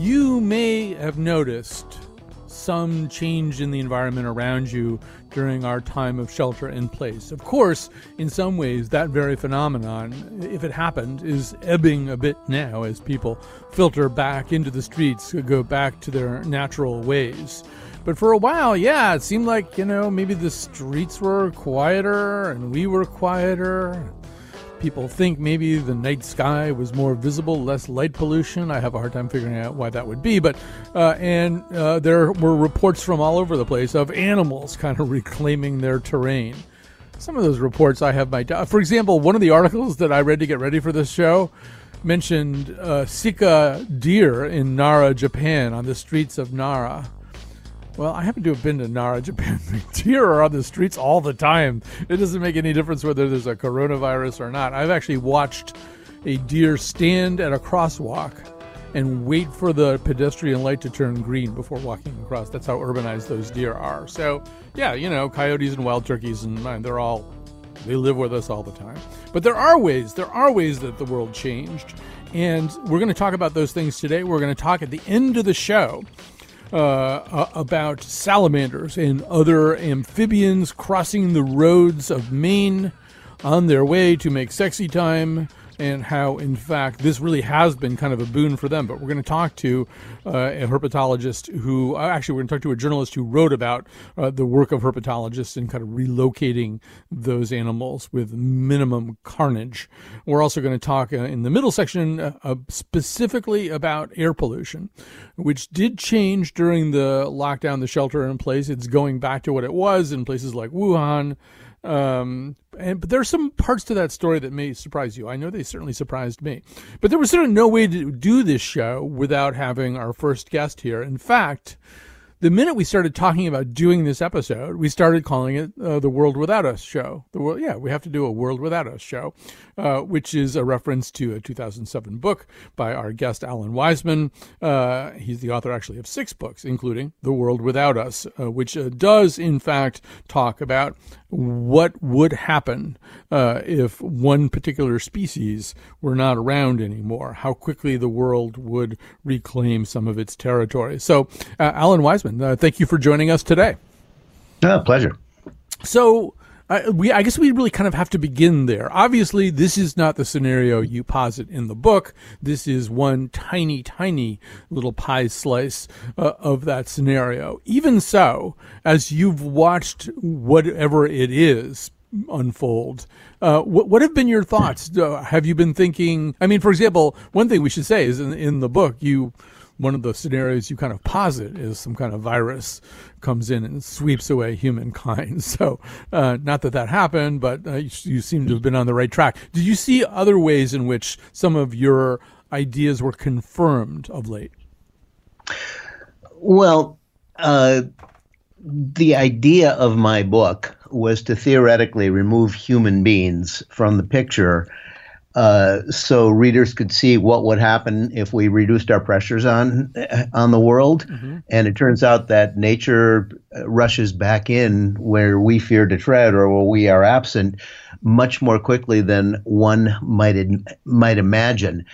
You may have noticed some change in the environment around you during our time of shelter in place. Of course, in some ways, that very phenomenon, if it happened, is ebbing a bit now as people filter back into the streets, go back to their natural ways. But for a while, yeah, it seemed like, you know, maybe the streets were quieter and we were quieter people think maybe the night sky was more visible, less light pollution. I have a hard time figuring out why that would be. But uh, and uh, there were reports from all over the place of animals kind of reclaiming their terrain. Some of those reports I have my. For example, one of the articles that I read to get ready for this show mentioned uh, Sika deer in Nara, Japan, on the streets of Nara. Well, I happen to have been to Nara, Japan. Deer are on the streets all the time. It doesn't make any difference whether there's a coronavirus or not. I've actually watched a deer stand at a crosswalk and wait for the pedestrian light to turn green before walking across. That's how urbanized those deer are. So, yeah, you know, coyotes and wild turkeys and they're all they live with us all the time. But there are ways, there are ways that the world changed. And we're going to talk about those things today. We're going to talk at the end of the show uh, about salamanders and other amphibians crossing the roads of Maine on their way to make sexy time and how, in fact, this really has been kind of a boon for them. But we're going to talk to uh, a herpetologist who, uh, actually, we're going to talk to a journalist who wrote about uh, the work of herpetologists in kind of relocating those animals with minimum carnage. We're also going to talk uh, in the middle section uh, specifically about air pollution, which did change during the lockdown, the shelter in place. It's going back to what it was in places like Wuhan. Um, and but there's some parts to that story that may surprise you. I know they certainly surprised me. But there was sort of no way to do this show without having our first guest here. In fact, the minute we started talking about doing this episode, we started calling it uh, the World Without Us show. The world, yeah, we have to do a World Without Us show, uh, which is a reference to a 2007 book by our guest Alan Weisman. Uh, he's the author actually of six books, including The World Without Us, uh, which uh, does in fact talk about what would happen uh, if one particular species were not around anymore, how quickly the world would reclaim some of its territory. So, uh, Alan Weisman, uh, thank you for joining us today. Oh, pleasure. So, we, I guess we really kind of have to begin there. Obviously, this is not the scenario you posit in the book. This is one tiny, tiny little pie slice uh, of that scenario. Even so, as you've watched whatever it is unfold, uh, what, what have been your thoughts? Uh, have you been thinking? I mean, for example, one thing we should say is in, in the book, you one of the scenarios you kind of posit is some kind of virus comes in and sweeps away humankind. So, uh, not that that happened, but uh, you, you, seem to have been on the right track. Did you see other ways in which some of your ideas were confirmed of late? Well, uh, the idea of my book was to theoretically remove human beings from the picture uh, so readers could see what would happen if we reduced our pressures on on the world. Mm-hmm. And it turns out that nature rushes back in where we fear to tread or where we are absent much more quickly than one might might imagine.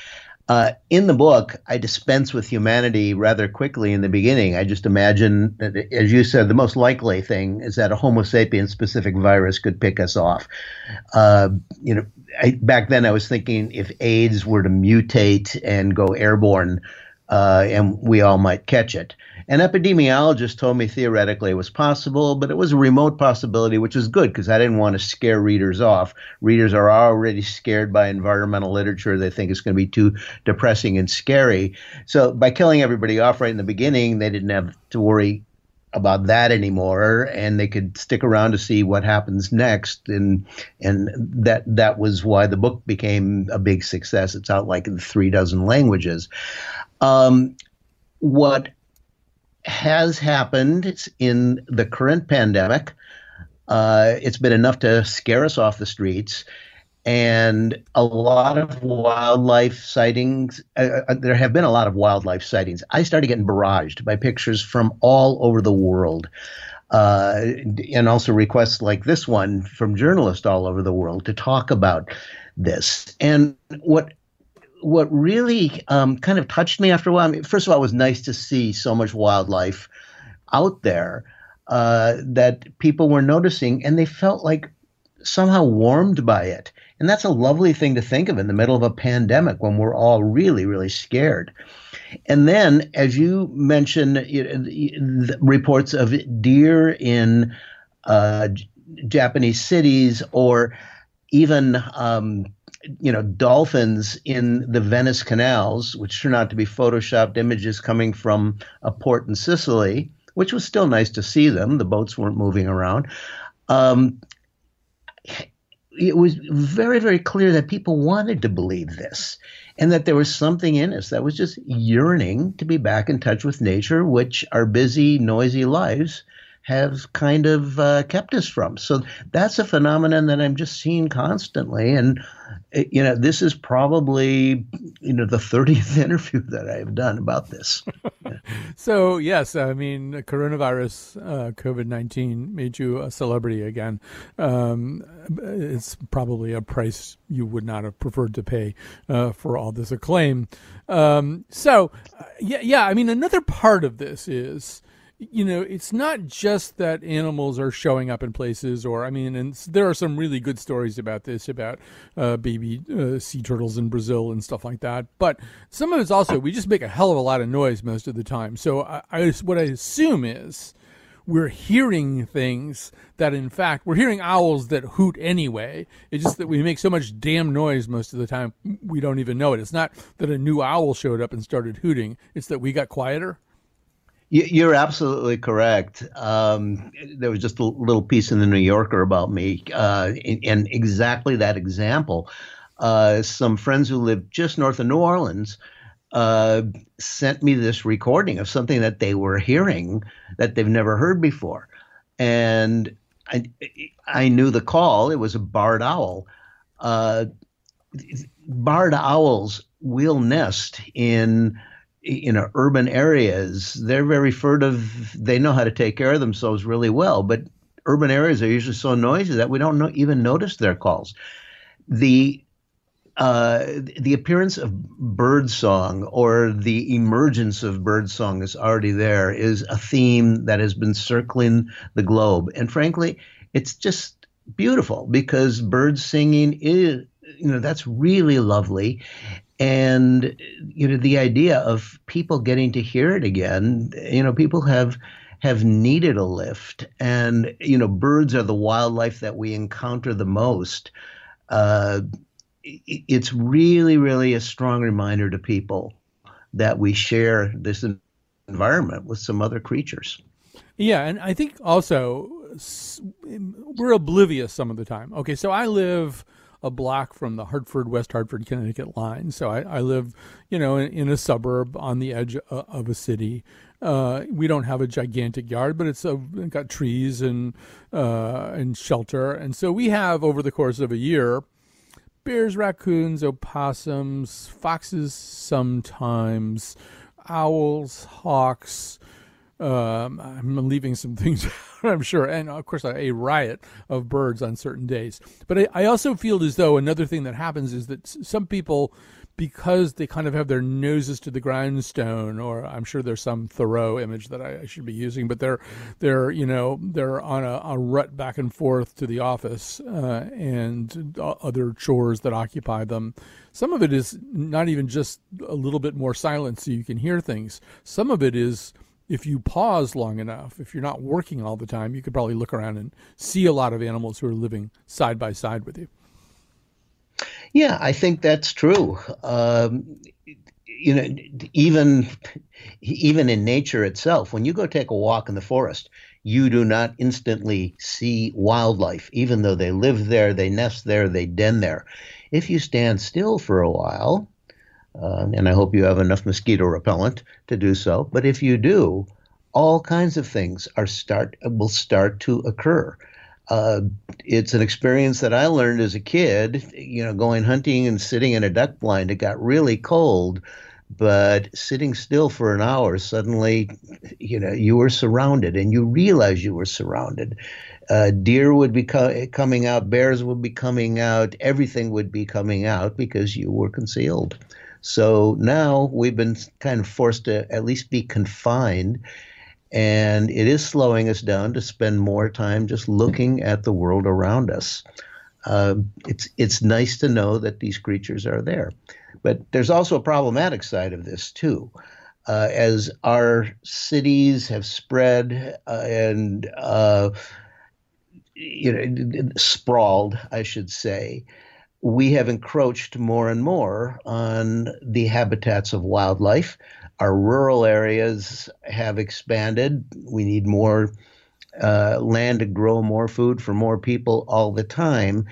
Uh, in the book, I dispense with humanity rather quickly in the beginning. I just imagine, that, as you said, the most likely thing is that a Homo sapiens specific virus could pick us off. Uh, you know, I, back then I was thinking if AIDS were to mutate and go airborne, uh, and we all might catch it. An epidemiologist told me theoretically it was possible, but it was a remote possibility, which is good because I didn't want to scare readers off. Readers are already scared by environmental literature. They think it's going to be too depressing and scary. So by killing everybody off right in the beginning, they didn't have to worry about that anymore and they could stick around to see what happens next and and that that was why the book became a big success it's out like in three dozen languages um, what has happened in the current pandemic. Uh, it's been enough to scare us off the streets. And a lot of wildlife sightings, uh, uh, there have been a lot of wildlife sightings. I started getting barraged by pictures from all over the world. Uh, and also requests like this one from journalists all over the world to talk about this. And what what really um, kind of touched me after a while. I mean, first of all, it was nice to see so much wildlife out there uh, that people were noticing, and they felt like somehow warmed by it. And that's a lovely thing to think of in the middle of a pandemic when we're all really, really scared. And then, as you mentioned, reports of deer in uh, Japanese cities or even um, you know dolphins in the Venice canals, which turned out to be photoshopped images coming from a port in Sicily, which was still nice to see them. The boats weren't moving around. Um, it was very, very clear that people wanted to believe this and that there was something in us that was just yearning to be back in touch with nature, which our busy, noisy lives have kind of uh, kept us from. So that's a phenomenon that I'm just seeing constantly. And, eh, you know, this is probably, you know, the 30th interview that I've done about this. so, yes, I mean, coronavirus, uh, COVID 19 made you a celebrity again. Um, it's probably a price you would not have preferred to pay uh, for all this acclaim. Um, so, uh, yeah, yeah, I mean, another part of this is you know, it's not just that animals are showing up in places, or I mean, and there are some really good stories about this, about uh, baby uh, sea turtles in Brazil and stuff like that. But some of it's also we just make a hell of a lot of noise most of the time. So I, I what I assume is we're hearing things that in fact we're hearing owls that hoot anyway. It's just that we make so much damn noise most of the time we don't even know it. It's not that a new owl showed up and started hooting. It's that we got quieter. You're absolutely correct. Um, there was just a little piece in the New Yorker about me, uh, and exactly that example. Uh, some friends who live just north of New Orleans uh, sent me this recording of something that they were hearing that they've never heard before, and I, I knew the call. It was a barred owl. Uh, barred owls will nest in you know urban areas they're very furtive. They know how to take care of themselves really well but urban areas are usually so noisy that we don't know, even notice their calls. The uh, the appearance of bird song or the emergence of bird song is already there is a theme that has been circling the globe. And frankly it's just beautiful because bird singing is you know that's really lovely. And you know the idea of people getting to hear it again you know people have have needed a lift. And you know birds are the wildlife that we encounter the most. Uh, it's really really a strong reminder to people that we share this environment with some other creatures. Yeah and i think also we're oblivious some of the time. Okay so i live a block from the Hartford, West Hartford, Connecticut line. So I, I live, you know, in, in, a suburb on the edge of, of a city. Uh, we don't have a gigantic yard, but it's a, got trees and uh, and shelter, and so we have over the course of a year, bears, raccoons, opossums, foxes, sometimes owls, hawks, um, I'm leaving some things, I'm sure, and of course a riot of birds on certain days. But I, I, also feel as though another thing that happens is that some people, because they kind of have their noses to the grindstone, or I'm sure there's some Thoreau image that I, I should be using, but they're they're you know they're on a, a rut back and forth to the office uh, and other chores that occupy them. Some of it is not even just a little bit more silence so you can hear things. Some of it is if you pause long enough, if you're not working all the time, you could probably look around and see a lot of animals who are living side by side with you. Yeah, I think that's true. Um, you know, even even in nature itself, when you go take a walk in the forest, you do not instantly see wildlife, even though they live there, they nest there, they den there. If you stand still for a while, uh, and I hope you have enough mosquito repellent to do so. But if you do, all kinds of things are start will start to occur. Uh, it's an experience that I learned as a kid, you know, going hunting and sitting in a duck blind. It got really cold, but sitting still for an hour, suddenly, you know, you were surrounded and you realize you were surrounded. Uh, deer would be co- coming out, bears would be coming out, everything would be coming out because you were concealed. So now we've been kind of forced to at least be confined and it is slowing us down to spend more time just looking at the world around us. Uh, it's it's nice to know that these creatures are there, but there's also a problematic side of this too. Uh, as our cities have spread uh, and uh, you know sprawled, I should say, we have encroached more and more on the habitats of wildlife our rural areas have expanded. We need more uh, land to grow more food for more people all the time.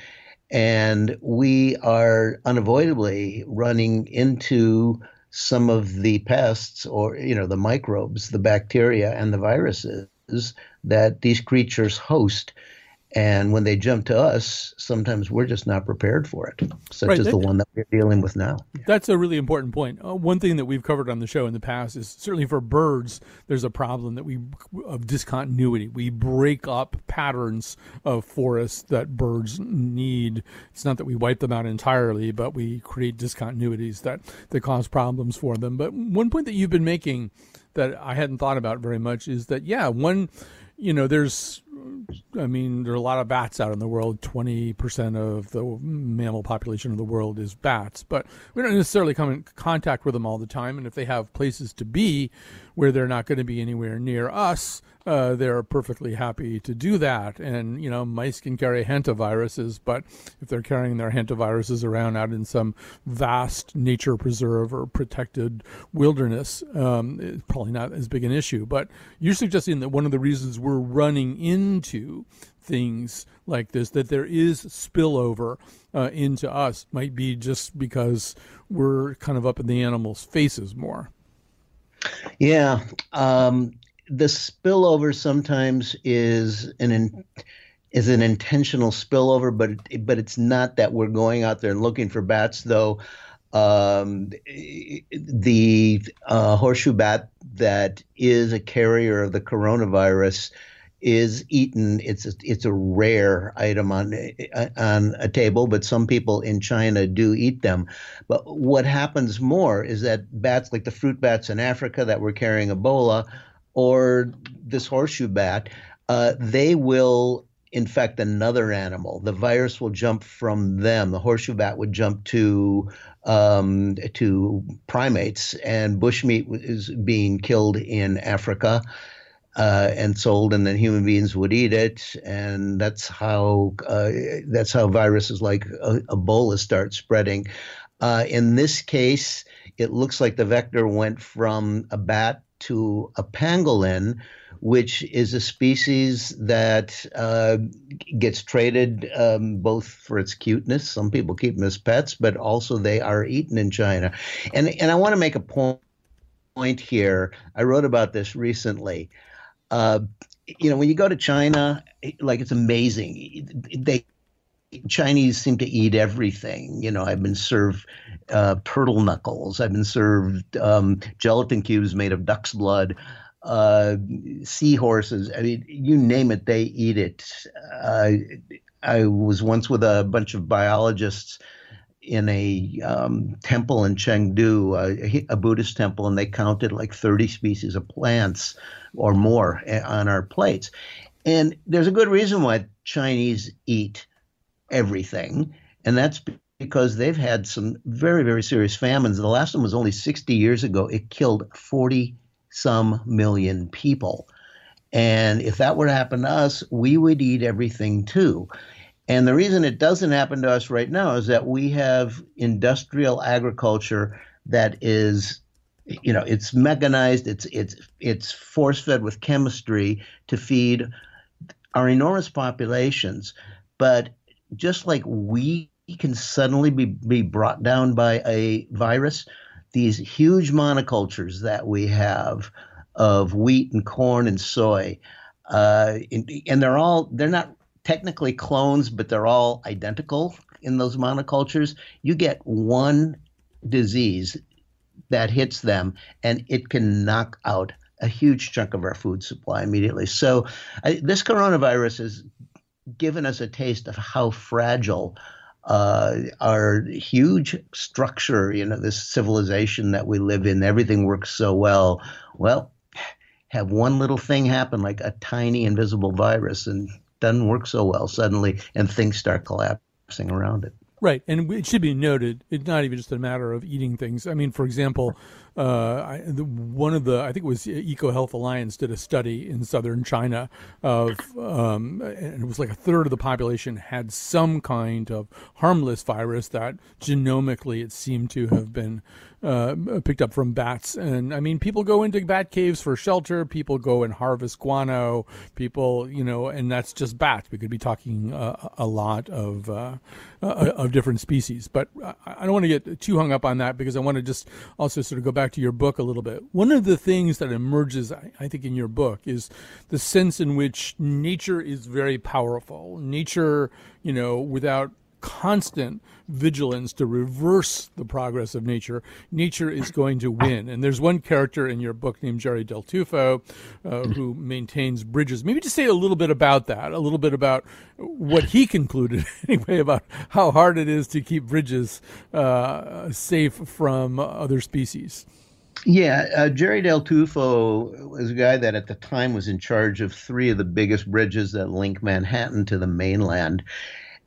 And we are unavoidably running into some of the pests or, you know, the microbes, the bacteria, and the viruses that these creatures host and when they jump to us, sometimes we're just not prepared for it, such right. as that, the one that we're dealing with now. That's a really important point. Uh, one thing that we've covered on the show in the past is certainly for birds, there's a problem that we of discontinuity. We break up patterns of forests that birds need. It's not that we wipe them out entirely, but we create discontinuities that that cause problems for them. But one point that you've been making that I hadn't thought about very much is that yeah, one you know, there's I mean, there are a lot of bats out in the world. 20% of the mammal population of the world is bats, but we don't necessarily come in contact with them all the time. And if they have places to be where they're not going to be anywhere near us, uh, they're perfectly happy to do that. And, you know, mice can carry hantaviruses, but if they're carrying their hantaviruses around out in some vast nature preserve or protected wilderness, um, it's probably not as big an issue. But you're suggesting that one of the reasons we're running into things like this, that there is spillover uh, into us, might be just because we're kind of up in the animals' faces more. Yeah. Um, the spillover sometimes is an in, is an intentional spillover, but but it's not that we're going out there and looking for bats. Though um, the uh, horseshoe bat that is a carrier of the coronavirus is eaten. It's a, it's a rare item on on a table, but some people in China do eat them. But what happens more is that bats, like the fruit bats in Africa that were carrying Ebola, or this horseshoe bat, uh, they will infect another animal. The virus will jump from them. The horseshoe bat would jump to um, to primates, and bushmeat is being killed in Africa. Uh, and sold, and then human beings would eat it, and that's how uh, that's how viruses like uh, Ebola start spreading. Uh, in this case, it looks like the vector went from a bat to a pangolin, which is a species that uh, gets traded um, both for its cuteness. Some people keep them as pets, but also they are eaten in China. And and I want to make a point point here. I wrote about this recently. Uh, you know, when you go to China, like it's amazing. They Chinese seem to eat everything. You know, I've been served uh, turtle knuckles. I've been served um, gelatin cubes made of duck's blood, uh, seahorses. I mean, you name it, they eat it. Uh, I was once with a bunch of biologists in a um, temple in Chengdu, a, a Buddhist temple, and they counted like 30 species of plants or more eh, on our plates. And there's a good reason why Chinese eat everything. And that's because they've had some very, very serious famines. The last one was only 60 years ago. It killed 40 some million people. And if that were to happen to us, we would eat everything too. And the reason it doesn't happen to us right now is that we have industrial agriculture that is you know it's mechanized it's it's it's force fed with chemistry to feed our enormous populations but just like we can suddenly be, be brought down by a virus, these huge monocultures that we have of wheat and corn and soy. Uh, and they're all, they're not technically clones, but they're all identical in those monocultures. You get one disease that hits them and it can knock out a huge chunk of our food supply immediately. So, I, this coronavirus has given us a taste of how fragile uh, our huge structure, you know, this civilization that we live in, everything works so well. Well, have one little thing happen, like a tiny invisible virus, and doesn't work so well suddenly, and things start collapsing around it. Right, and it should be noted, it's not even just a matter of eating things. I mean, for example, uh, I, the, one of the I think it was EcoHealth Alliance did a study in southern China of um, and it was like a third of the population had some kind of harmless virus that genomically it seemed to have been uh, picked up from bats. And I mean, people go into bat caves for shelter. People go and harvest guano. People, you know, and that's just bats. We could be talking uh, a lot of uh, uh of different species. But I don't want to get too hung up on that because I want to just also sort of go back to your book a little bit. One of the things that emerges, I think, in your book is the sense in which nature is very powerful. Nature, you know, without constant vigilance to reverse the progress of nature, nature is going to win. And there's one character in your book named Jerry Del Tufo uh, who maintains bridges. Maybe just say a little bit about that, a little bit about what he concluded, anyway, about how hard it is to keep bridges uh, safe from other species. Yeah, uh, Jerry Del Tufo was a guy that at the time was in charge of three of the biggest bridges that link Manhattan to the mainland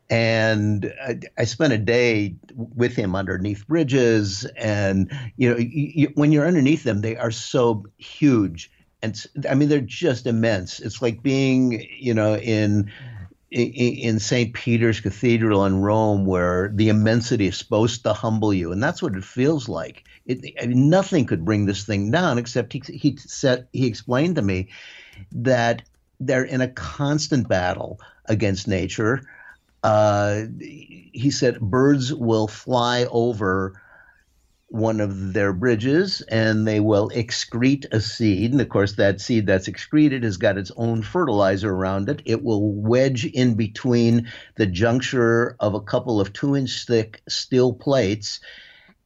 and I, I, spent a day with him underneath bridges and you know you, when you're underneath them they are so huge and i mean they're just immense it's like being you know in in St. Peter's Cathedral in Rome, where the immensity is supposed to humble you, and that's what it feels like. It, I mean, nothing could bring this thing down, except he, he said he explained to me that they're in a constant battle against nature uh, he said birds will fly over one of their bridges and they will excrete a seed. And of course, that seed that's excreted has got its own fertilizer around it. It will wedge in between the juncture of a couple of two inch thick steel plates.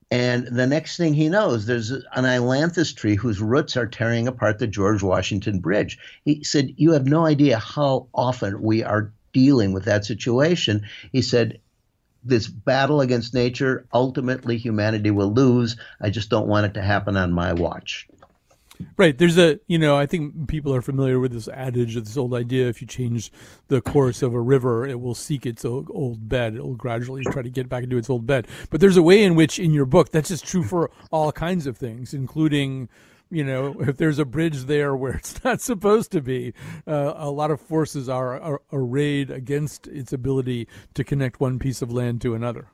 And the next thing he knows, there's an ailanthus tree whose roots are tearing apart the George Washington Bridge. He said, You have no idea how often we are dealing with that situation. He said, this battle against nature, ultimately humanity will lose. I just don't want it to happen on my watch. Right. There's a, you know, I think people are familiar with this adage, this old idea if you change the course of a river, it will seek its old bed. It will gradually try to get back into its old bed. But there's a way in which, in your book, that's just true for all kinds of things, including you know, if there's a bridge there where it's not supposed to be, uh, a lot of forces are, are arrayed against its ability to connect one piece of land to another.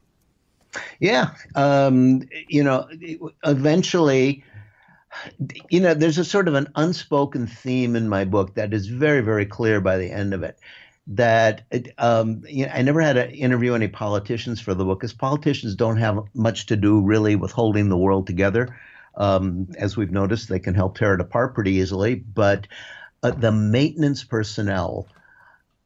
Yeah, um, you know, eventually, you know, there's a sort of an unspoken theme in my book that is very, very clear by the end of it. That um, you know, I never had to interview any politicians for the book, because politicians don't have much to do really with holding the world together. Um, as we've noticed, they can help tear it apart pretty easily. But uh, the maintenance personnel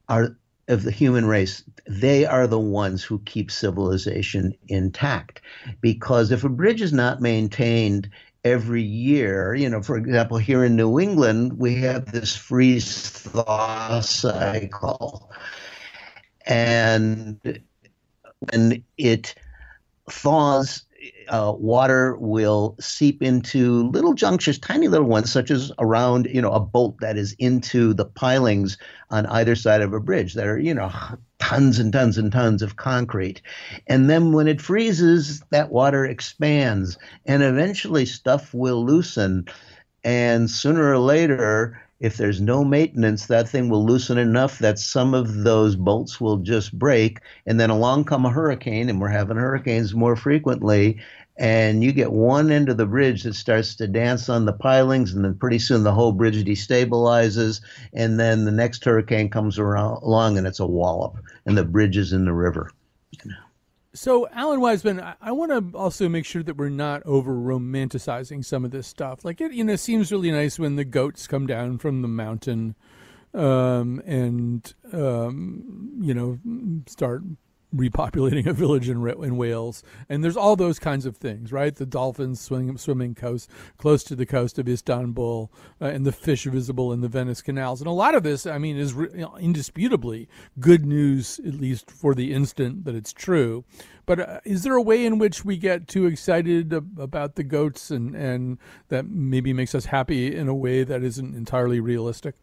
are of the human race, they are the ones who keep civilization intact. Because if a bridge is not maintained every year, you know, for example, here in New England, we have this freeze thaw cycle. And when it thaws uh, water will seep into little junctures, tiny little ones, such as around you know a bolt that is into the pilings on either side of a bridge that are you know tons and tons and tons of concrete, and then when it freezes, that water expands, and eventually stuff will loosen, and sooner or later if there's no maintenance, that thing will loosen enough that some of those bolts will just break. And then along come a hurricane, and we're having hurricanes more frequently. And you get one end of the bridge that starts to dance on the pilings, and then pretty soon the whole bridge destabilizes. And then the next hurricane comes around, along, and it's a wallop, and the bridge is in the river. So, Alan Weisman, I, I want to also make sure that we're not over romanticizing some of this stuff. Like it, you know, seems really nice when the goats come down from the mountain, um, and um, you know, start repopulating a village in, in Wales, and there's all those kinds of things, right? The dolphins swimming swimming coast close to the coast of Istanbul, uh, and the fish visible in the Venice canals, and a lot of this, I mean, is re- indisputably good news, at least for the instant that it's true. But uh, is there a way in which we get too excited about the goats, and and that maybe makes us happy in a way that isn't entirely realistic?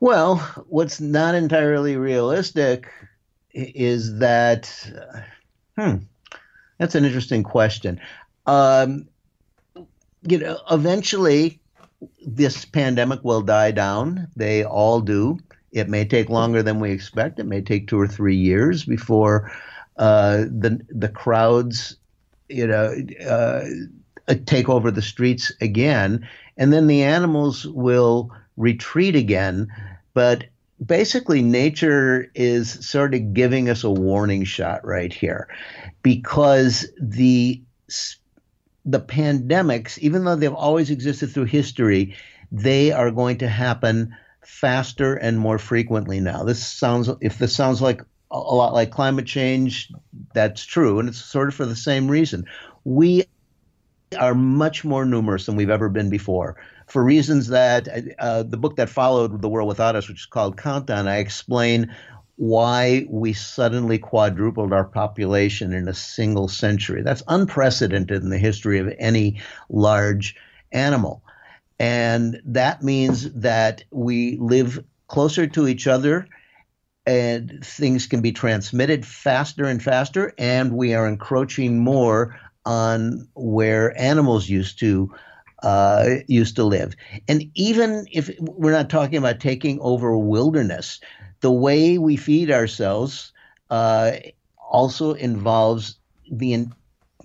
Well, what's not entirely realistic is that, hmm, that's an interesting question. Um, you know, eventually this pandemic will die down. They all do. It may take longer than we expect. It may take two or three years before uh, the the crowds, you know, uh, take over the streets again, and then the animals will retreat again. But basically nature is sort of giving us a warning shot right here because the the pandemics even though they've always existed through history they are going to happen faster and more frequently now. This sounds if this sounds like a lot like climate change that's true and it's sort of for the same reason. We are much more numerous than we've ever been before for reasons that uh, the book that followed The World Without Us, which is called Countdown, I explain why we suddenly quadrupled our population in a single century. That's unprecedented in the history of any large animal. And that means that we live closer to each other and things can be transmitted faster and faster, and we are encroaching more on where animals used to uh, used to live. And even if we're not talking about taking over wilderness, the way we feed ourselves uh, also involves the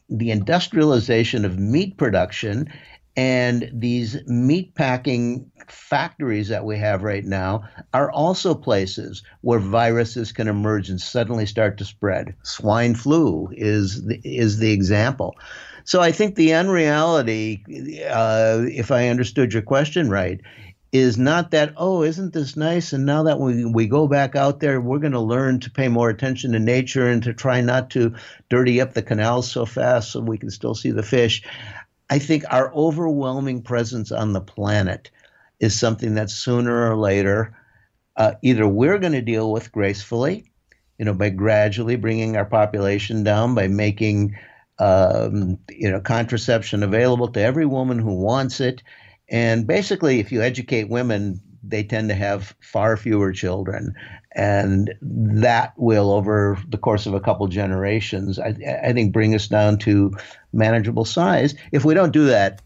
the industrialization of meat production and these meat packing factories that we have right now are also places where viruses can emerge and suddenly start to spread. Swine flu is the, is the example. So I think the unreality, uh, if I understood your question right, is not that oh isn't this nice? And now that we, we go back out there we're going to learn to pay more attention to nature and to try not to dirty up the canals so fast so we can still see the fish. I think our overwhelming presence on the planet is something that sooner or later uh, either we're going to deal with gracefully you know by gradually bringing our population down by making um, you know, contraception available to every woman who wants it. And basically, if you educate women, they tend to have far fewer children. And that will, over the course of a couple generations, I, I think, bring us down to manageable size. If we don't do that,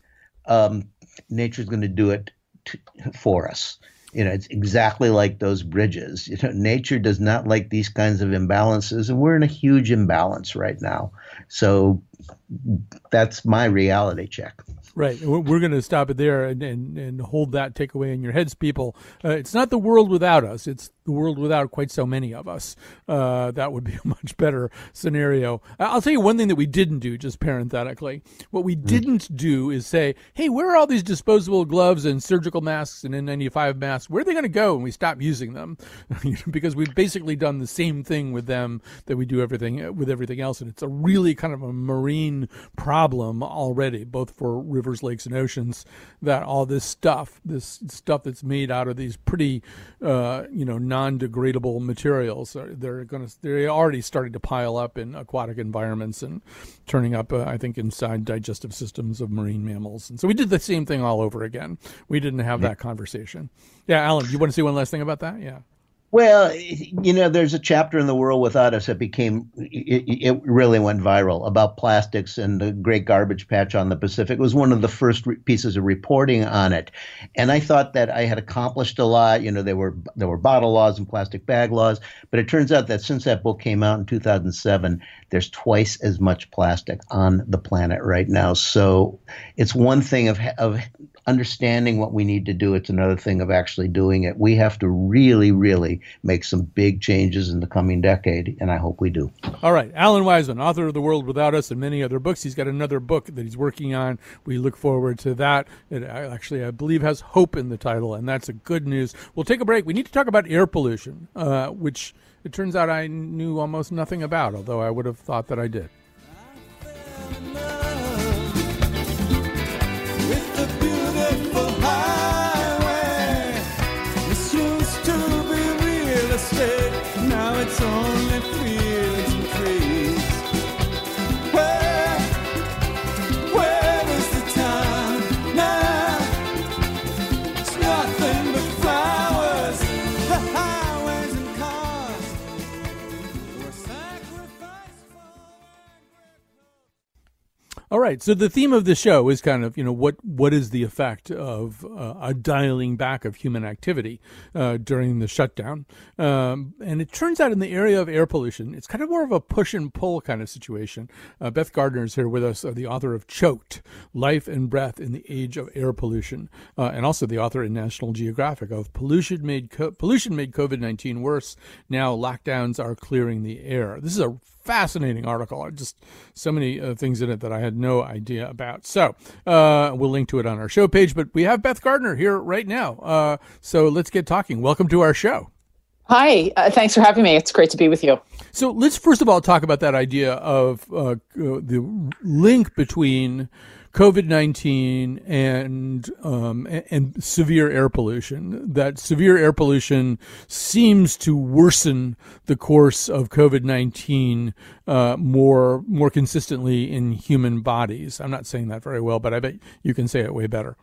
um, nature's going to do it t- for us. You know, it's exactly like those bridges. You know, nature does not like these kinds of imbalances, and we're in a huge imbalance right now. So that's my reality check. Right. We're going to stop it there and, and, and hold that takeaway in your heads, people. Uh, it's not the world without us. It's the world without quite so many of us. Uh, that would be a much better scenario. I'll tell you one thing that we didn't do, just parenthetically. What we mm. didn't do is say, hey, where are all these disposable gloves and surgical masks and N95 masks? Where are they going to go when we stop using them? because we've basically done the same thing with them that we do everything with everything else. And it's a really kind of a marine problem already, both for rivers, lakes, and oceans, that all this stuff, this stuff that's made out of these pretty, uh, you know, non-degradable materials. They're going to they're already starting to pile up in aquatic environments and turning up, uh, I think, inside digestive systems of marine mammals. And so we did the same thing all over again. We didn't have that conversation. Yeah, Alan, you want to say one last thing about that? Yeah. Well, you know, there's a chapter in The World Without Us that became, it, it, really went viral about plastics and the great garbage patch on the Pacific. It was one of the first re- pieces of reporting on it. And I thought that I had accomplished a lot. You know, there were, there were bottle laws and plastic bag laws. But it turns out that since that book came out in 2007, there's twice as much plastic on the planet right now. So it's one thing of, of understanding what we need to do. It's another thing of actually doing it. We have to really, really make some big changes in the coming decade, and I hope we do. All right. Alan Weisman, author of The World Without Us and many other books. He's got another book that he's working on. We look forward to that. It actually, I believe, has hope in the title, and that's a good news. We'll take a break. We need to talk about air pollution, uh, which it turns out I knew almost nothing about, although I would have thought that I did. me free. All right. So the theme of the show is kind of, you know, what what is the effect of uh, a dialing back of human activity uh, during the shutdown? Um, and it turns out in the area of air pollution, it's kind of more of a push and pull kind of situation. Uh, Beth Gardiner is here with us, uh, the author of Choked: Life and Breath in the Age of Air Pollution, uh, and also the author in National Geographic of Pollution Made Co- Pollution Made COVID nineteen Worse. Now lockdowns are clearing the air. This is a fascinating article. Just so many uh, things in it that I had no idea about. So uh, we'll link to it on our show page. But we have Beth Gardiner here right now. Uh, so let's get talking. Welcome to our show. Hi, uh, thanks for having me. It's great to be with you. So let's first of all talk about that idea of uh, the link between COVID nineteen and um, and severe air pollution. That severe air pollution seems to worsen the course of COVID nineteen uh, more more consistently in human bodies. I'm not saying that very well, but I bet you can say it way better.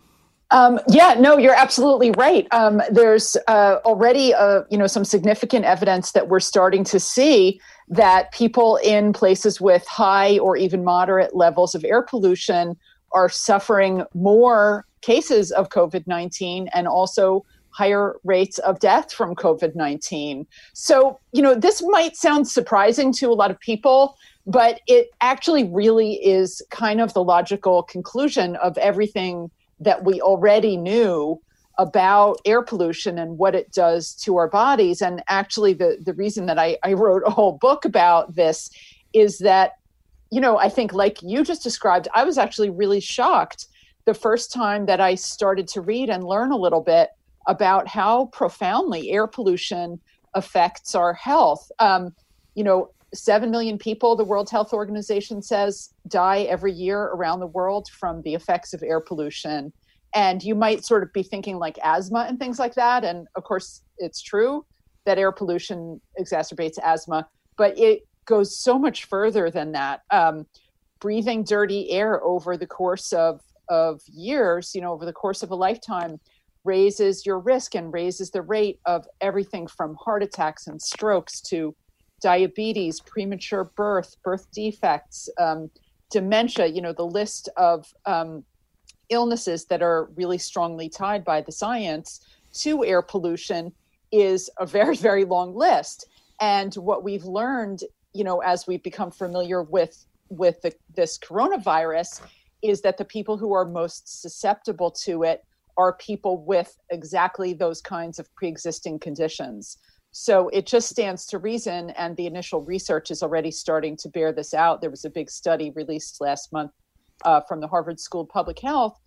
Um, yeah, no, you're absolutely right. Um, there's uh, already, uh, you know, some significant evidence that we're starting to see that people in places with high or even moderate levels of air pollution are suffering more cases of COVID 19 and also higher rates of death from COVID 19. So, you know, this might sound surprising to a lot of people, but it actually really is kind of the logical conclusion of everything that we already knew about air pollution and what it does to our bodies. And actually, the, the reason that I, I wrote a whole book about this is that you know, I think like you just described, I was actually really shocked the first time that I started to read and learn a little bit about how profoundly air pollution affects our health. Um, you know, 7 million people, the World Health Organization says, die every year around the world from the effects of air pollution. And you might sort of be thinking like asthma and things like that. And of course, it's true that air pollution exacerbates asthma, but it goes so much further than that. Um, breathing dirty air over the course of of years, you know, over the course of a lifetime, raises your risk and raises the rate of everything from heart attacks and strokes to diabetes, premature birth, birth defects, um, dementia. You know, the list of um, illnesses that are really strongly tied by the science to air pollution is a very, very long list. And what we've learned you know, as we've become familiar with with the, this coronavirus, is that the people who are most susceptible to it are people with exactly those kinds of pre-existing conditions. So it just stands to reason, and the initial research is already starting to bear this out. There was a big study released last month uh, from the Harvard School of Public Health,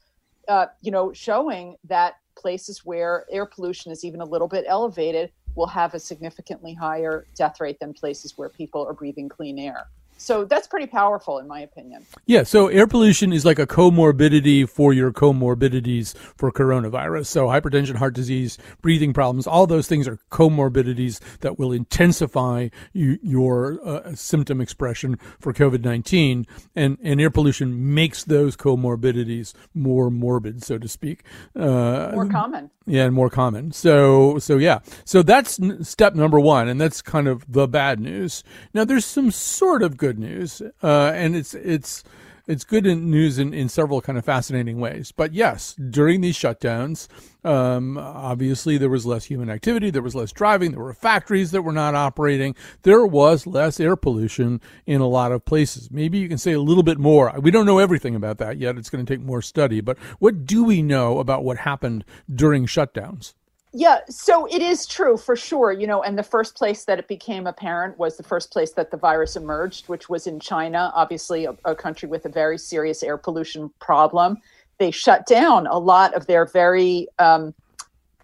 uh, you know, showing that places where air pollution is even a little bit elevated will have a significantly higher death rate than places where people are breathing clean air. So that's pretty powerful, in my opinion. Yeah. So air pollution is like a comorbidity for your comorbidities for coronavirus. So hypertension, heart disease, breathing problems, all those things are comorbidities that will intensify you, your uh, symptom expression for COVID 19. And, and air pollution makes those comorbidities more morbid, so to speak. Uh, more common. Yeah, and more common. So, so yeah. So that's step number one. And that's kind of the bad news. Now, there's some sort of good good news, uh, and it's it's it's good news in, in several kind of fascinating ways. But yes, during these shutdowns, um, obviously there was less human activity, there was less driving, there were factories that were not operating, there was less air pollution in a lot of places. Maybe you can say a little bit more. We don't know everything about that yet. It's going to take more study. But what do we know about what happened during shutdowns? Yeah, so it is true for sure, you know, and the first place that it became apparent was the first place that the virus emerged, which was in China, obviously a, a, country with a very serious air pollution problem. They shut down a lot of their very um,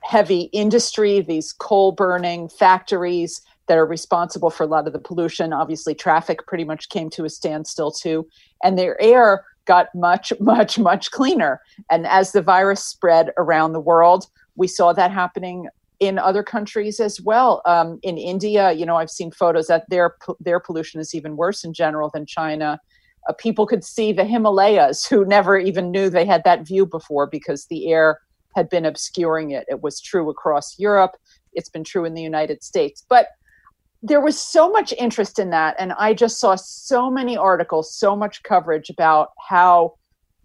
heavy industry, these coal burning factories that are responsible for a lot of the pollution. Obviously, traffic pretty much came to a standstill too, and their air got much, much, much cleaner. And as the virus spread around the world, we saw that happening in other countries as well. Um, in India, you know, I've seen photos that their their pollution is even worse in general than China. Uh, people could see the Himalayas, who never even knew they had that view before because the air had been obscuring it. It was true across Europe. It's been true in the United States, but there was so much interest in that, and I just saw so many articles, so much coverage about how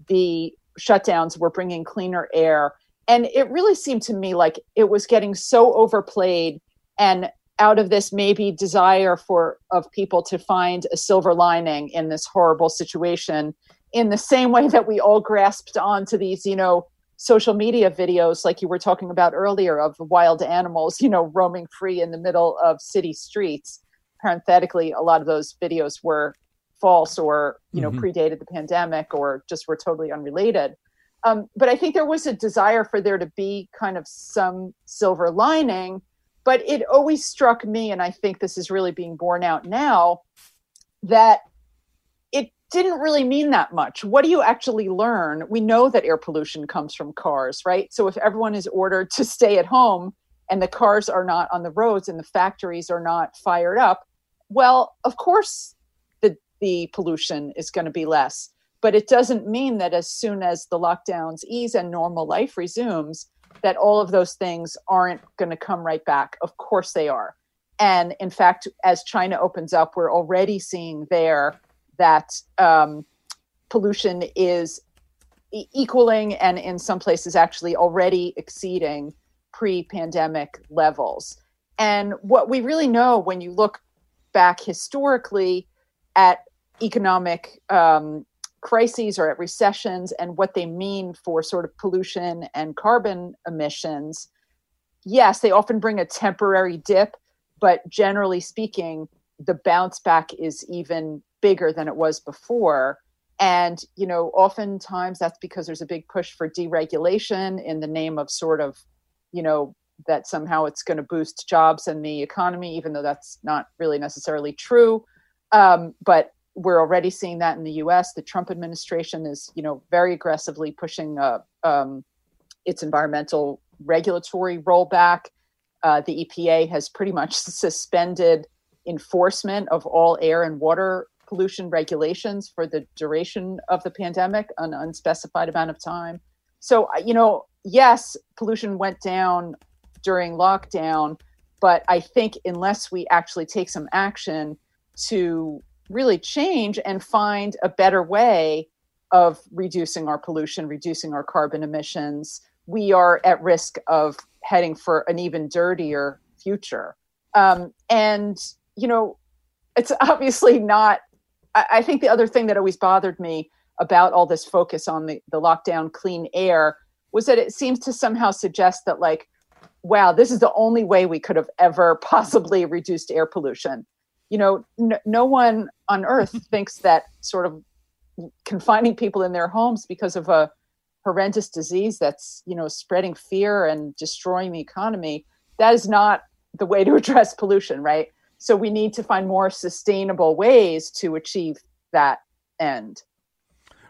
the shutdowns were bringing cleaner air and it really seemed to me like it was getting so overplayed and out of this maybe desire for of people to find a silver lining in this horrible situation in the same way that we all grasped onto these you know social media videos like you were talking about earlier of wild animals you know roaming free in the middle of city streets parenthetically a lot of those videos were false or you know mm-hmm. predated the pandemic or just were totally unrelated um, but I think there was a desire for there to be kind of some silver lining. But it always struck me, and I think this is really being borne out now, that it didn't really mean that much. What do you actually learn? We know that air pollution comes from cars, right? So if everyone is ordered to stay at home and the cars are not on the roads and the factories are not fired up, well, of course the the pollution is going to be less but it doesn't mean that as soon as the lockdowns ease and normal life resumes that all of those things aren't going to come right back. Of course they are. And in fact as china opens up we're already seeing there that um, pollution is e- equaling and in some places actually already exceeding pre-pandemic levels. And what we really know when you look back historically at economic um, crises or at recessions and what they mean for sort of pollution and carbon emissions, yes, they often bring a temporary dip, but generally speaking, the bounce back is even bigger than it was before. And, you know, oftentimes that's because there's a big push for deregulation in the name of sort of, you know, that somehow it's going to boost jobs and the economy, even though that's not really necessarily true. Um, but we're already seeing that in the U.S. The Trump administration is, you know, very aggressively pushing uh, um, its environmental regulatory rollback. Uh, the EPA has pretty much suspended enforcement of all air and water pollution regulations for the duration of the pandemic, an unspecified amount of time. So, you know, yes, pollution went down during lockdown, but I think unless we actually take some action to really change and find a better way of reducing our pollution, reducing our carbon emissions, we are at risk of heading for an even dirtier future. Um, and, you know, it's obviously not, I, I, think the other thing that always bothered me about all this focus on the, the lockdown clean air was that it seems to somehow suggest that, like, wow, this is the only way we could have ever possibly reduced air pollution you know, no one on earth thinks that sort of confining people in their homes because of a horrendous disease that's, you know, spreading fear and destroying the economy, that is not the way to address pollution, right? So we need to find more sustainable ways to achieve that end.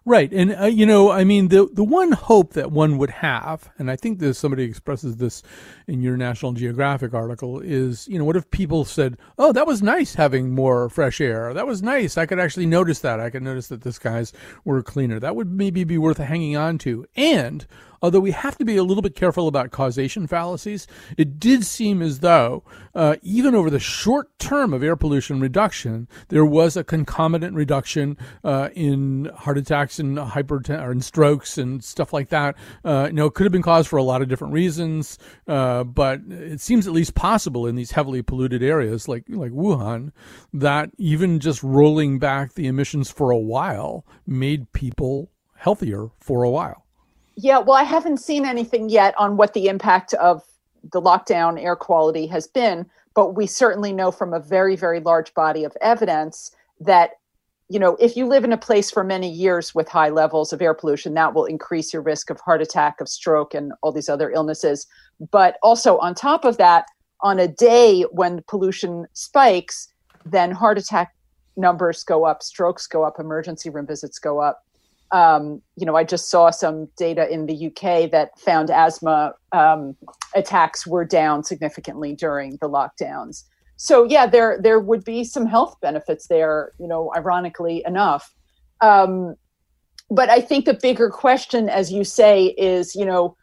Right, and uh, you know, I mean, the the one hope that one would have, and I think that somebody expresses this in your National Geographic article, is you know, what if people said, "Oh, that was nice having more fresh air. That was nice. I could actually notice that. I could notice that the skies were cleaner. That would maybe be worth hanging on to." And although we have to be a little bit careful about causation fallacies, it did seem as though, uh, even over the short term of air pollution reduction, there was a concomitant reduction uh, in heart attacks and hypertension or in strokes and stuff like that. Uh, you know, it could have been caused for a lot of different reasons, uh, but it seems at least possible in these heavily polluted areas like like Wuhan that even just rolling back the emissions for a while made people healthier for a while. Yeah, well, I haven't seen anything yet on what the impact of the lockdown air quality has been, but we certainly know from a very, very large body of evidence that you know if you live in a place for many years with high levels of air pollution that will increase your risk of heart attack of stroke and all these other illnesses. But also on top of that on a day when pollution spikes then heart attack numbers go up strokes go up emergency room visits go up um, you know, I just saw some data in the UK that found asthma um, attacks were down significantly during the lockdowns. So yeah, there there would be some health benefits there. You know, ironically enough. Um, but I think the bigger question, as you say, is you know,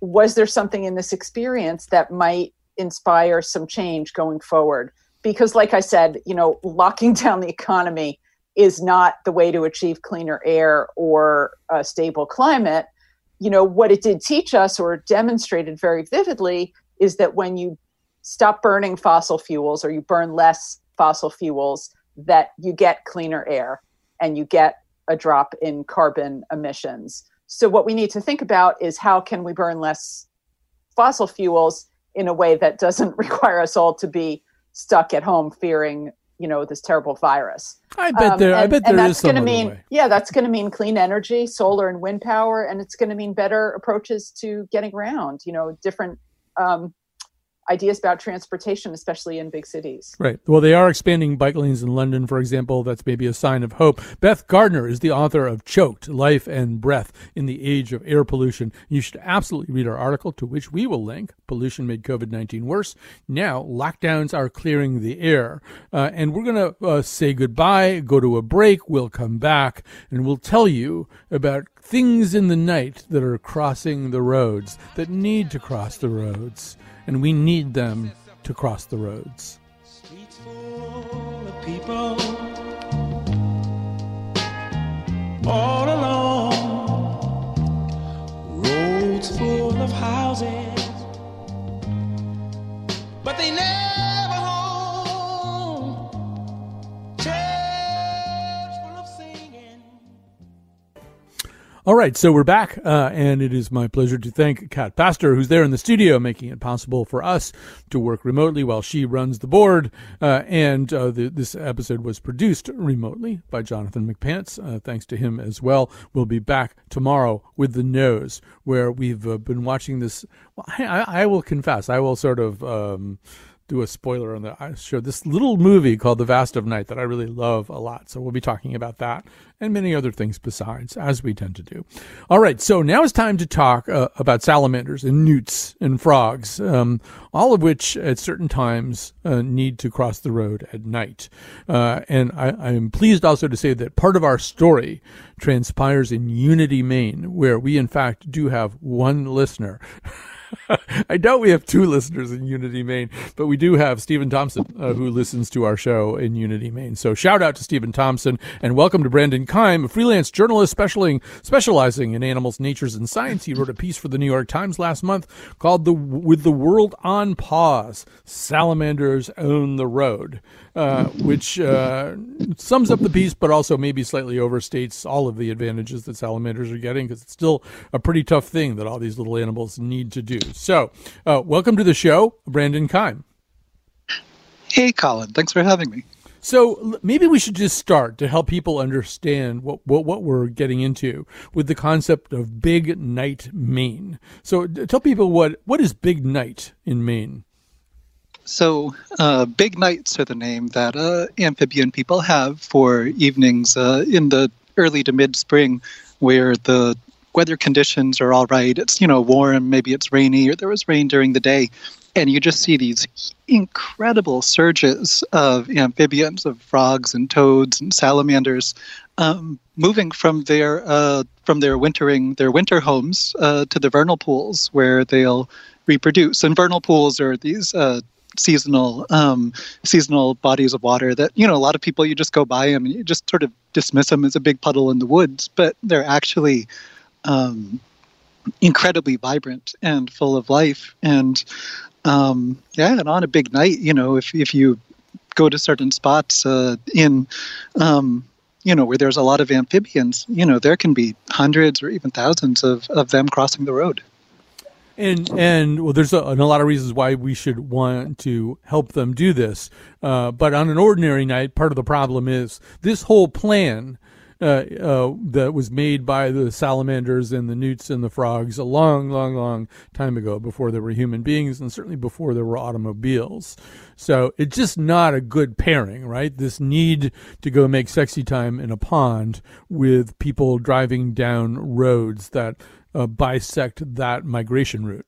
was there something in this experience that might inspire some change going forward? Because, like I said, you know, locking down the economy is not the way to achieve cleaner air or a stable climate. You know, what it did teach us or demonstrated very vividly is that when you stop burning fossil fuels or you burn less fossil fuels, that you get cleaner air and you get a drop in carbon emissions. So what we need to think about is how can we burn less fossil fuels in a way that doesn't require us all to be stuck at home fearing you know this terrible virus. I bet there. Um, and, I bet there that's going to mean way. yeah, that's going to mean clean energy, solar and wind power, and it's going to mean better approaches to getting around. You know, different um, ideas about transportation, especially in big cities. Right. Well, they are expanding bike lanes in London, for example. That's maybe a sign of hope. Beth Gardiner is the author of Choked Life and Breath in the Age of Air Pollution. You should absolutely read our article, to which we will link. Pollution made COVID 19 worse. Now, lockdowns are clearing the air. Uh, and we're going to uh, say goodbye, go to a break. We'll come back and we'll tell you about things in the night that are crossing the roads, that need to cross the roads and we need them to cross the roads. Streets full of people all alone, roads full of houses, but they never. All right, so we're back, uh, and it is my pleasure to thank Cat Pastor, who's there in the studio, making it possible for us to work remotely while she runs the board. Uh, and uh, the, this episode was produced remotely by Jonathan McPants. Uh, thanks to him as well. We'll be back tomorrow with the nose, where we've uh, been watching this. Well, I, I, will confess, I will sort of. Um, do a spoiler on the show. This little movie called The Vast of Night that I really love a lot. So we'll be talking about that and many other things besides, as we tend to do. All right, so now it's time to talk uh, about salamanders and newts and frogs, um, all of which at certain times uh, need to cross the road at night. Uh, and I, am pleased also to say that part of our story transpires in Unity, Maine, where we in fact do have one listener. I doubt we have two listeners in Unity, Maine, but we do have Stephen Thompson uh, who listens to our show in Unity, Maine. So shout out to Stephen Thompson and welcome to Brandon Keim, a freelance journalist specializing, specializing in animals, natures, and science. He wrote a piece for the New York Times last month called "The With the World on Pause: Salamanders Own the Road." Uh, which uh, sums up the piece, but also maybe slightly overstates all of the advantages that salamanders are getting because it's still a pretty tough thing that all these little animals need to do. So, uh, welcome to the show, Brandon Keim. Hey, Colin. Thanks for having me. So maybe we should just start to help people understand what, what, what we're getting into with the concept of Big Night Maine. So tell people what what is Big Night in Maine. So, uh, big nights are the name that uh, amphibian people have for evenings uh, in the early to mid spring where the weather conditions are all right. It's, you know, warm, maybe it's rainy, or there was rain during the day. And you just see these incredible surges of amphibians, of frogs and toads and salamanders um, moving from their uh, from their wintering their winter homes uh, to the vernal pools where they'll reproduce. And vernal pools are these uh, seasonal um, seasonal bodies of water that you know a lot of people you just go by them and you just sort of dismiss them as a big puddle in the woods, but they're actually um, incredibly vibrant and full of life. And um, yeah, and on a big night, you know, if if you go to certain spots uh, in um, you know where there's a lot of amphibians, you know, there can be hundreds or even thousands of, of them crossing the road. And and well, there's a, a, lot of reasons why we should want to help them do this. Uh, but on an ordinary night, part of the problem is this whole plan that was made by the salamanders and the newts and the frogs a long, long, long time ago, before there were human beings and certainly before there were automobiles. So it's just not a good pairing, right? This need to go make sexy time in a pond with people driving down roads that uh, bisect that migration route.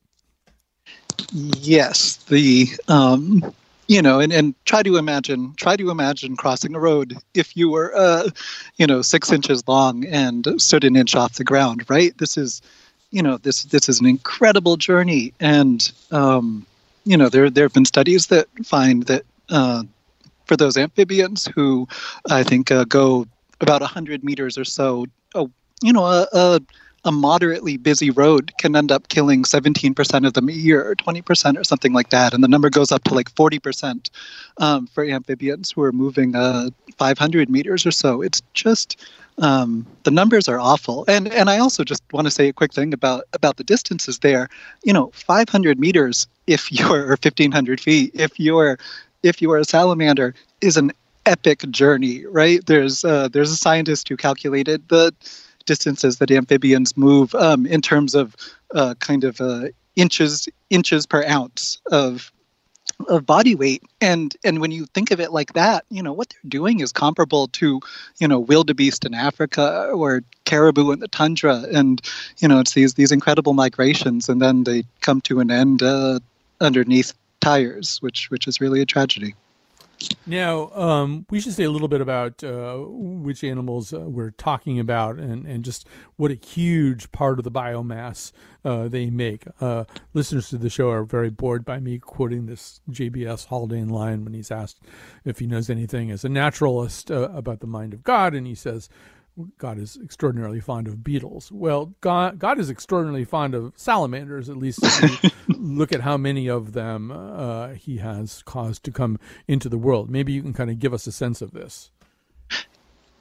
Yes, the um, you know, and, and try to imagine try to imagine crossing a road if you were uh, you know six inches long and stood an inch off the ground, right? This is you know this this is an incredible journey, and um, you know there there have been studies that find that uh, for those amphibians who I think uh, go about hundred meters or so, oh, you know a, a a moderately busy road can end up killing 17% of them a year or 20% or something like that. And the number goes up to like 40% um, for amphibians who are moving uh, 500 meters or so. It's just um, the numbers are awful. And and I also just want to say a quick thing about about the distances there. You know, 500 meters if you're or 1500 feet if you're if you are a salamander is an epic journey, right? There's uh, there's a scientist who calculated the distances that amphibians move um, in terms of uh, kind of uh, inches inches per ounce of of body weight. And and when you think of it like that you know what they're doing is comparable to you know wildebeest in africa or caribou in the tundra. And you know it's these these incredible migrations. And then they come to an end uh, underneath tires which which is really a tragedy now, um, we should say a little bit about uh, which animals uh, we're talking about and, and just what a huge part of the biomass uh, they make. Uh, listeners to the show are very bored by me quoting this JBS Haldane line when he's asked if he knows anything as a naturalist uh, about the mind of God. And he says, God is extraordinarily fond of beetles. Well, God, God is extraordinarily fond of salamanders, at least if you look at how many of them uh, he has caused to come into the world. Maybe you can kind of give us a sense of this.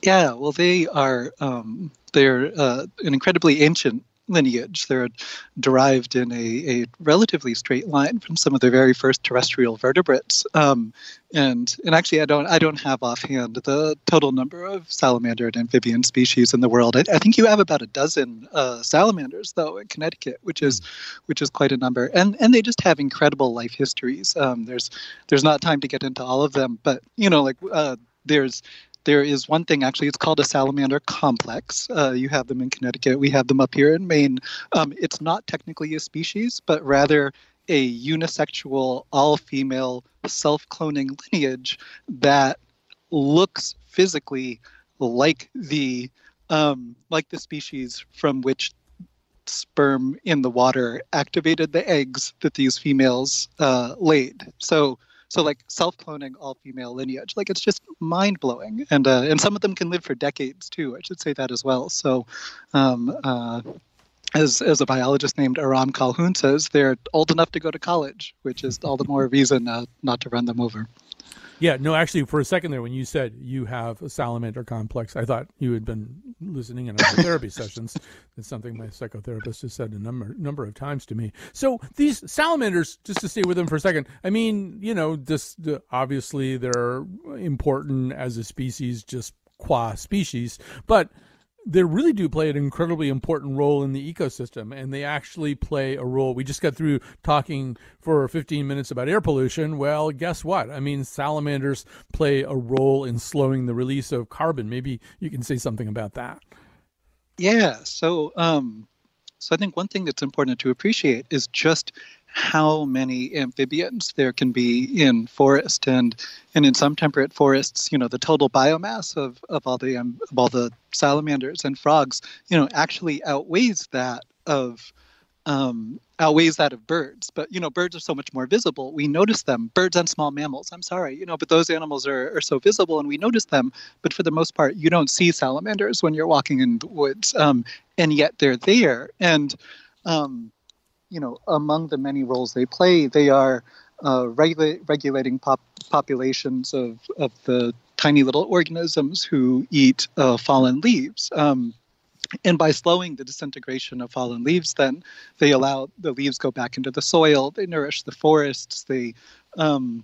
Yeah, well, they are um, they're uh, an incredibly ancient lineage. They're derived in a, a relatively straight line from some of the very first terrestrial vertebrates. Um, and and actually, I don't I don't have offhand the total number of salamander and amphibian species in the world. I, I think you have about a dozen uh, salamanders though in Connecticut, which is which is quite a number. And and they just have incredible life histories. Um, there's there's not time to get into all of them, but you know like uh, there's there is one thing actually it's called a salamander complex. Uh, you have them in connecticut. We have them up here in maine. Um, it's not technically a species but rather a unisexual all-female self-cloning lineage that looks physically like the um, like the species from which sperm in the water activated the eggs that these females uh, laid. So so like self-cloning all female lineage, like it's just mind blowing, and uh, and some of them can live for decades too. I should say that as well. So. Um, uh, as, as a biologist named Aram Calhoun says, they're old enough to go to college, which is all the more reason uh, not to run them over. Yeah, no, actually, for a second there, when you said you have a salamander complex, I thought you had been listening in our therapy sessions. That's something my psychotherapist has said a number number of times to me. So these salamanders, just to stay with them for a second, I mean, you know, this obviously they're important as a species, just qua species, but they really do play an incredibly important role in the ecosystem and they actually play a role. We just got through talking for 15 minutes about air pollution. Well guess what? I mean salamanders play a role in slowing the release of carbon. Maybe you can say something about that. Yeah so um so i think one thing that's important to appreciate is just how many amphibians there can be in forest and and in some temperate forests you know the total biomass of, of all the um, of all the salamanders and frogs you know actually outweighs that of um, outweighs that of birds. But you know, birds are so much more visible. We notice them. Birds and small mammals. I'm sorry, you know, but those animals are, are so visible, and we notice them. But for the most part, you don't see salamanders when you're walking in the woods, um, and yet they're there. And um, you know, among the many roles they play, they are uh, regula- regulating pop- populations of of the tiny little organisms who eat uh, fallen leaves. Um, and by slowing the disintegration of fallen leaves, then they allow the leaves go back into the soil. They nourish the forests. They um,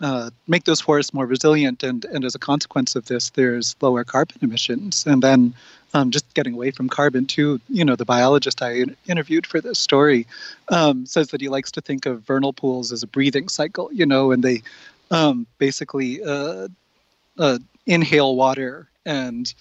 uh, make those forests more resilient, and and as a consequence of this, there's lower carbon emissions. And then, um, just getting away from carbon too. You know, the biologist I interviewed for this story um, says that he likes to think of vernal pools as a breathing cycle. You know, and they um, basically uh, uh, inhale water and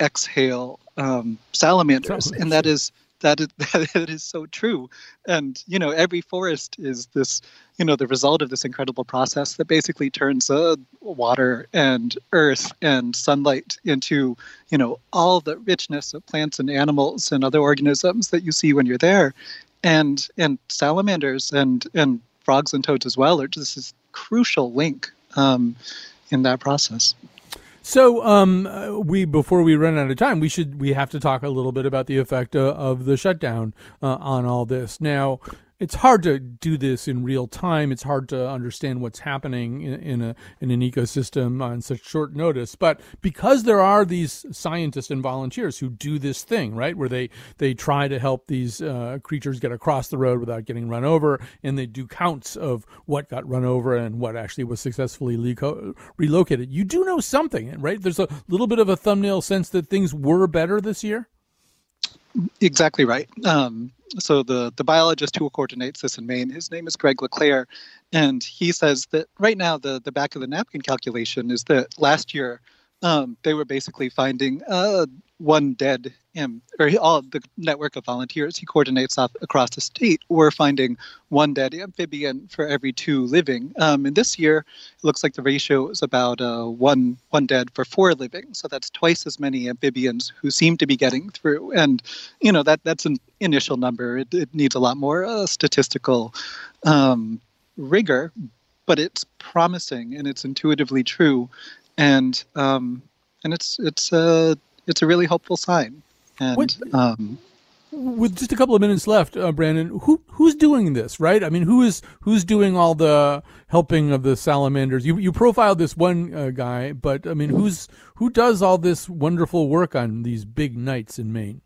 exhale um, salamanders, and that is that is that is so true. And you know, every forest is this you know the result of this incredible process that basically turns uh, water and earth and sunlight into you know all the richness of plants and animals and other organisms that you see when you're there and and salamanders and and frogs and toads as well are just this crucial link um, in that process so, um, uh, we before we run out of time, we should we have to talk a little bit about the effect uh, of the shutdown uh, on all this. Now, it's hard to do this in real time. It's hard to understand what's happening in, in, a in an ecosystem on such short notice. But because there are these scientists and volunteers who do this thing, right, where they they try to help these uh, creatures get across the road without getting run over, and they do counts of what got run over and what actually was successfully leco- relocated. You do know something, right? There's a little bit of a thumbnail sense that things were better this year. Exactly right. Um, so the the biologist who coordinates this in Maine, his name is Greg LeClair, and he says that right now the the back of the napkin calculation is that last year um, they were basically finding uh, one dead or all the network of volunteers he coordinates off across the state were finding one dead amphibian for every two living. Um, and this year, it looks like the ratio is about uh, one one dead for four living. So that's twice as many amphibians who seem to be getting through. And you know that that's an initial number. It, it needs a lot more uh, statistical um, rigor, but it's promising and it's intuitively true, and um, and it's it's a it's a really hopeful sign. And um, with just a couple of minutes left, uh, Brandon, who who's doing this, right? I mean, who is who's doing all the helping of the salamanders? You you profiled this one uh, guy, but I mean, who's who does all this wonderful work on these big nights in Maine?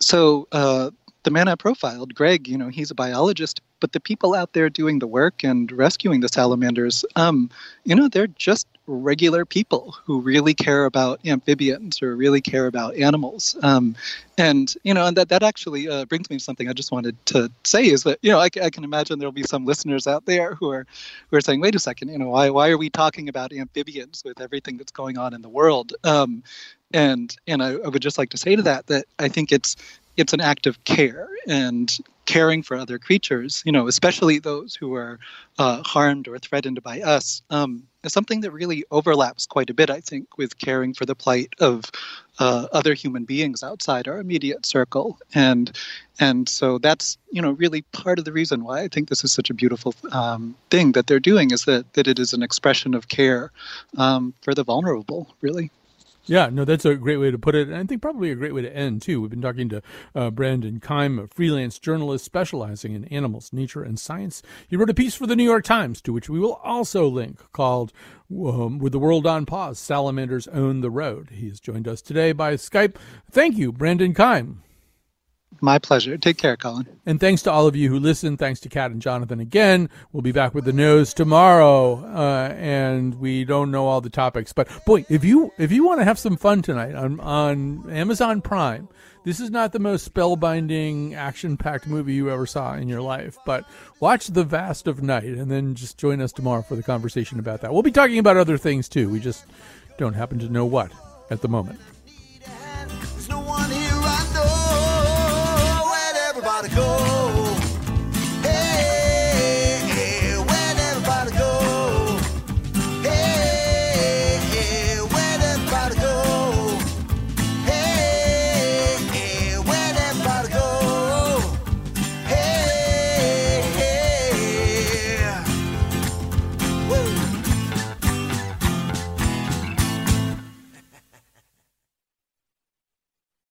So uh, the man I profiled, Greg, you know, he's a biologist, but the people out there doing the work and rescuing the salamanders, um, you know, they're just regular people who really care about amphibians or really care about animals. Um, and, you know, and that, that actually uh, brings me to something I just wanted to say is that, you know, I, I can imagine there'll be some listeners out there who are, who are saying, wait a second, you know, why, why are we talking about amphibians with everything that's going on in the world? Um, and and I, I, would just like to say to that that I think it's it's an act of care and caring for other creatures, you know, especially those who are uh, harmed or threatened by us, um, is something that really overlaps quite a bit, I think, with caring for the plight of uh, other human beings outside our immediate circle. And and so that's you know really part of the reason why I think this is such a beautiful um, thing that they're doing is that that it is an expression of care um, for the vulnerable, really. Yeah, no, that's a great way to put it. And I think probably a great way to end, too. We've been talking to uh, Brandon Keim, a freelance journalist specializing in animals, nature, and science. He wrote a piece for the New York Times, to which we will also link, called um, With the World on Pause Salamanders Own the Road. He has joined us today by Skype. Thank you, Brandon Keim. My pleasure. Take care, Colin. And thanks to all of you who listen. Thanks to Cat and Jonathan again. We'll be back with the news tomorrow, uh, and we don't know all the topics. But boy, if you if you want to have some fun tonight on on Amazon Prime, this is not the most spellbinding, action-packed movie you ever saw in your life. But watch The Vast of Night, and then just join us tomorrow for the conversation about that. We'll be talking about other things too. We just don't happen to know what at the moment. go.